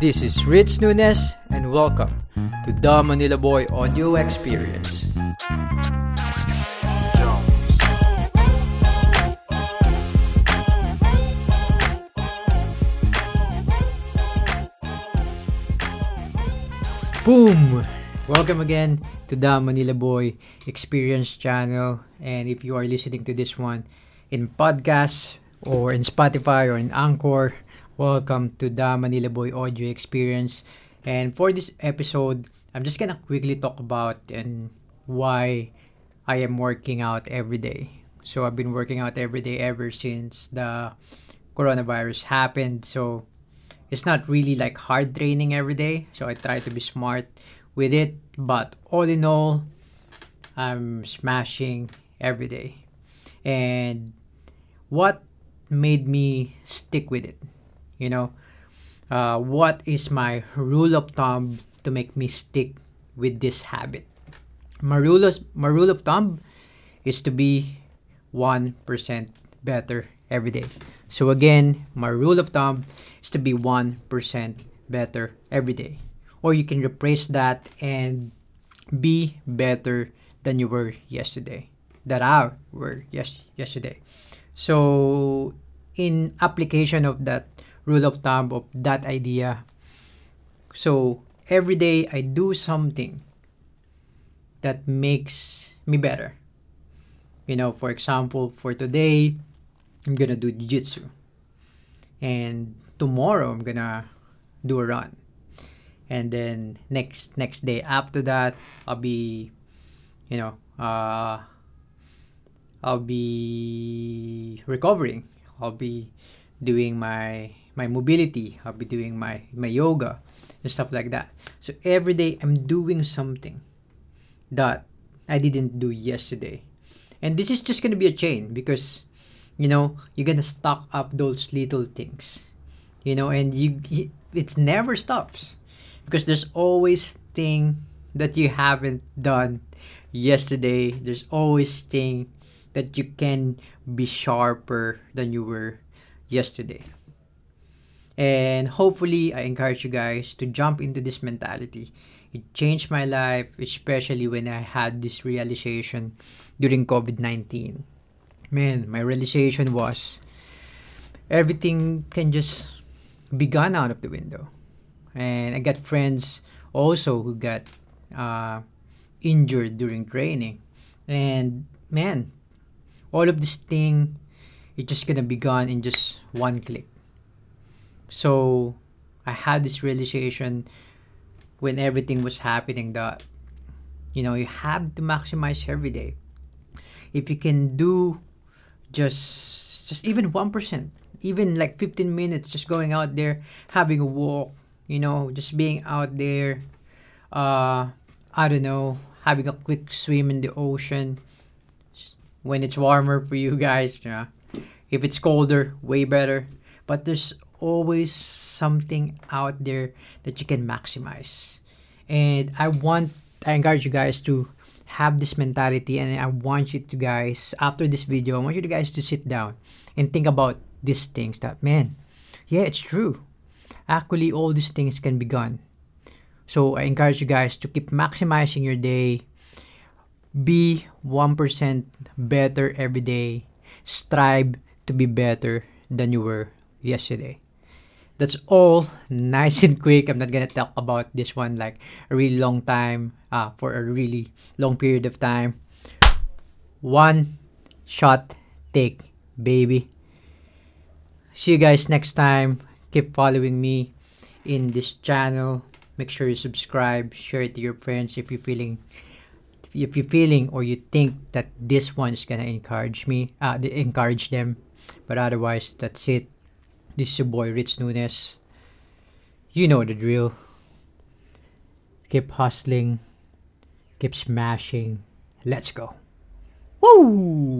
This is Rich Nunes and welcome to the Manila Boy Audio Experience. Boom! Welcome again to the Manila Boy Experience channel. And if you are listening to this one in podcast or in Spotify or in Anchor, welcome to the Manila Boy Audio Experience. And for this episode, I'm just gonna quickly talk about and why I am working out every day. So I've been working out every day ever since the coronavirus happened. So it's not really like hard training every day. So I try to be smart with it. But all in all, I'm smashing every day. And what made me stick with it? You know, uh, what is my rule of thumb to make me stick with this habit? My rule, of, my rule of thumb is to be 1% better every day. So again, my rule of thumb is to be 1% better every day. Or you can replace that and be better than you were yesterday. That I were yes yesterday. So in application of that rule of thumb of that idea, so every day I do something that makes me better. You know, for example, for today, I'm gonna do jiu-jitsu. And tomorrow I'm gonna do a run. And then next next day after that I'll be you know, uh I'll be recovering. I'll be doing my my mobility. I'll be doing my my yoga and stuff like that. So every day I'm doing something that I didn't do yesterday. And this is just going to be a chain because you know you're gonna stock up those little things you know and you it never stops because there's always thing that you haven't done yesterday there's always thing that you can be sharper than you were yesterday and hopefully i encourage you guys to jump into this mentality it changed my life especially when i had this realization during covid-19 man, my realization was everything can just be gone out of the window. And I got friends also who got uh, injured during training. And man, all of this thing it's just gonna be gone in just one click. So I had this realization when everything was happening that you know you have to maximize every day. If you can do just just even 1% even like 15 minutes just going out there having a walk you know just being out there uh i don't know having a quick swim in the ocean when it's warmer for you guys yeah. If it's colder way better. But there's always something out there that you can maximize. And i want i encourage you guys to have this mentality and I want you to guys after this video I want you guys to sit down and think about these things that man yeah it's true. Actually all these things can be gone. So I encourage you guys to keep maximizing your day be 1% better every day. Strive to be better than you were yesterday. That's all nice and quick. I'm not gonna talk about this one like a really long time uh, for a really long period of time. One shot take baby. See you guys next time. Keep following me in this channel. Make sure you subscribe share it to your friends if you're feeling if you're feeling or you think that this one's gonna encourage me uh encourage them but otherwise that's it this is your boy Rich Nunes. You know the drill. Keep hustling. Keep smashing. Let's go. Woo!